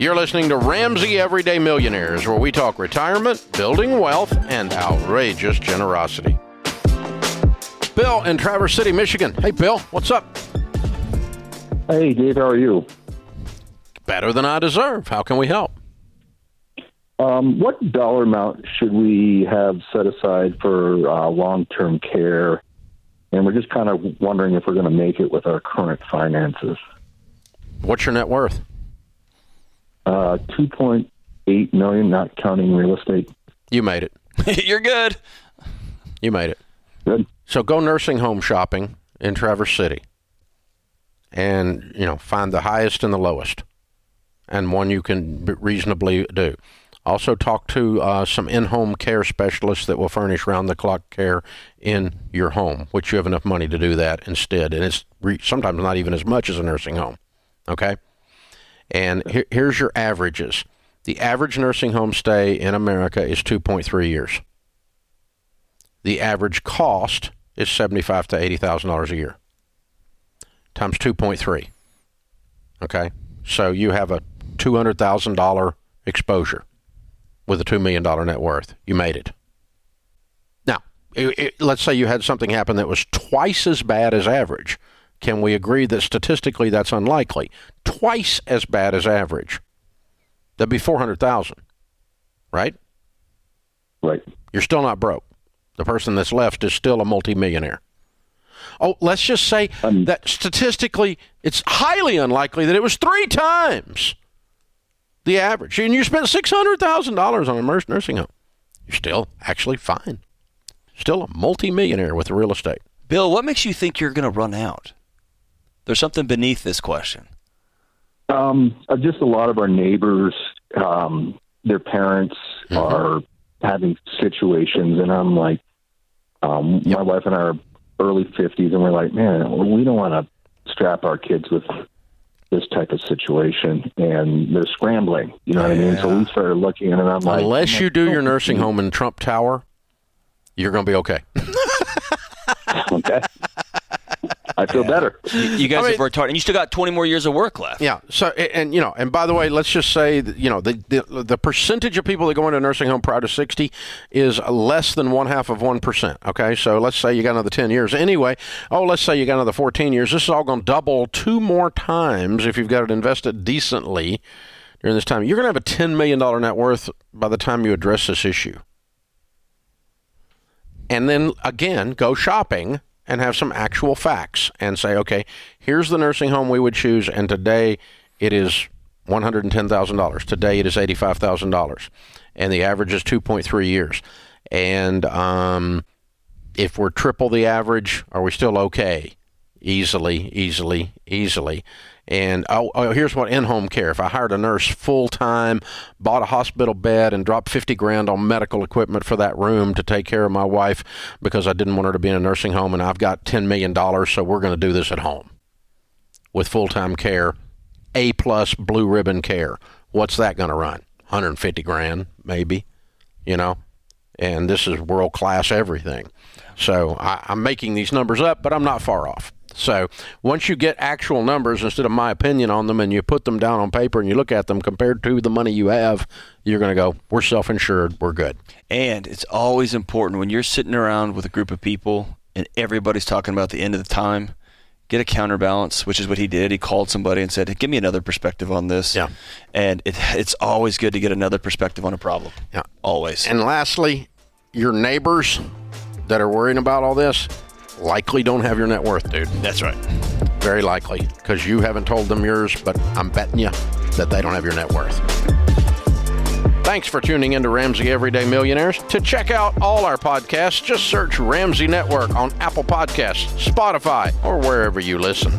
You're listening to Ramsey Everyday Millionaires, where we talk retirement, building wealth, and outrageous generosity. Bill in Traverse City, Michigan. Hey, Bill, what's up? Hey, Dave, how are you? Better than I deserve. How can we help? Um, what dollar amount should we have set aside for uh, long term care? And we're just kind of wondering if we're going to make it with our current finances. What's your net worth? Uh, 2.8 million, not counting real estate. You made it. You're good. You made it. Good. So go nursing home shopping in Traverse City and, you know, find the highest and the lowest and one you can reasonably do. Also, talk to uh, some in home care specialists that will furnish round the clock care in your home, which you have enough money to do that instead. And it's re- sometimes not even as much as a nursing home. Okay? And here, here's your averages the average nursing home stay in America is 2.3 years. The average cost is seventy-five to eighty thousand dollars a year. Times two point three. Okay, so you have a two hundred thousand dollar exposure with a two million dollar net worth. You made it. Now, it, it, let's say you had something happen that was twice as bad as average. Can we agree that statistically that's unlikely? Twice as bad as average. That'd be four hundred thousand, right? Right. You're still not broke. The person that's left is still a multimillionaire. Oh, let's just say Um, that statistically, it's highly unlikely that it was three times the average. And you spent six hundred thousand dollars on a nursing home. You're still actually fine. Still a multimillionaire with real estate. Bill, what makes you think you're going to run out? There's something beneath this question. Um, uh, just a lot of our neighbors, um, their parents are having situations, and I'm like, um, my wife and I are early 50s, and we're like, man, we don't want to strap our kids with this type of situation, and they're scrambling. You know what I mean? So we started looking, and I'm like, Unless you do your nursing home in Trump Tower, you're going to be okay. I feel better. You guys I mean- have worked hard, and you still got 20 more years of work left. Yeah. So, and, and, you know, and by the way, let's just say, that, you know, the, the the percentage of people that go into a nursing home prior to sixty is less than one half of one percent. Okay. So let's say you got another ten years. Anyway, oh, let's say you got another fourteen years. This is all going to double two more times if you've got it invested decently during this time. You're going to have a ten million dollar net worth by the time you address this issue. And then again, go shopping and have some actual facts and say, okay, here's the nursing home we would choose, and today it is $110,000. Today it is $85,000. And the average is 2.3 years. And um, if we're triple the average, are we still okay? Easily, easily, easily. And oh, oh here's what in-home care. If I hired a nurse full time, bought a hospital bed, and dropped fifty grand on medical equipment for that room to take care of my wife because I didn't want her to be in a nursing home, and I've got ten million dollars, so we're going to do this at home with full-time care, A plus blue ribbon care. What's that going to run? 150 grand, maybe. You know, and this is world class everything. So I, I'm making these numbers up, but I'm not far off. So once you get actual numbers instead of my opinion on them and you put them down on paper and you look at them compared to the money you have, you're going to go, we're self insured, we're good. And it's always important when you're sitting around with a group of people and everybody's talking about the end of the time, get a counterbalance, which is what he did. He called somebody and said, hey, "Give me another perspective on this." Yeah. And it, it's always good to get another perspective on a problem. Yeah. Always. And lastly, your neighbors that are worrying about all this likely don't have your net worth, dude. That's right. Very likely, because you haven't told them yours, but I'm betting you that they don't have your net worth. Thanks for tuning in to Ramsey Everyday Millionaires. To check out all our podcasts, just search Ramsey Network on Apple Podcasts, Spotify, or wherever you listen.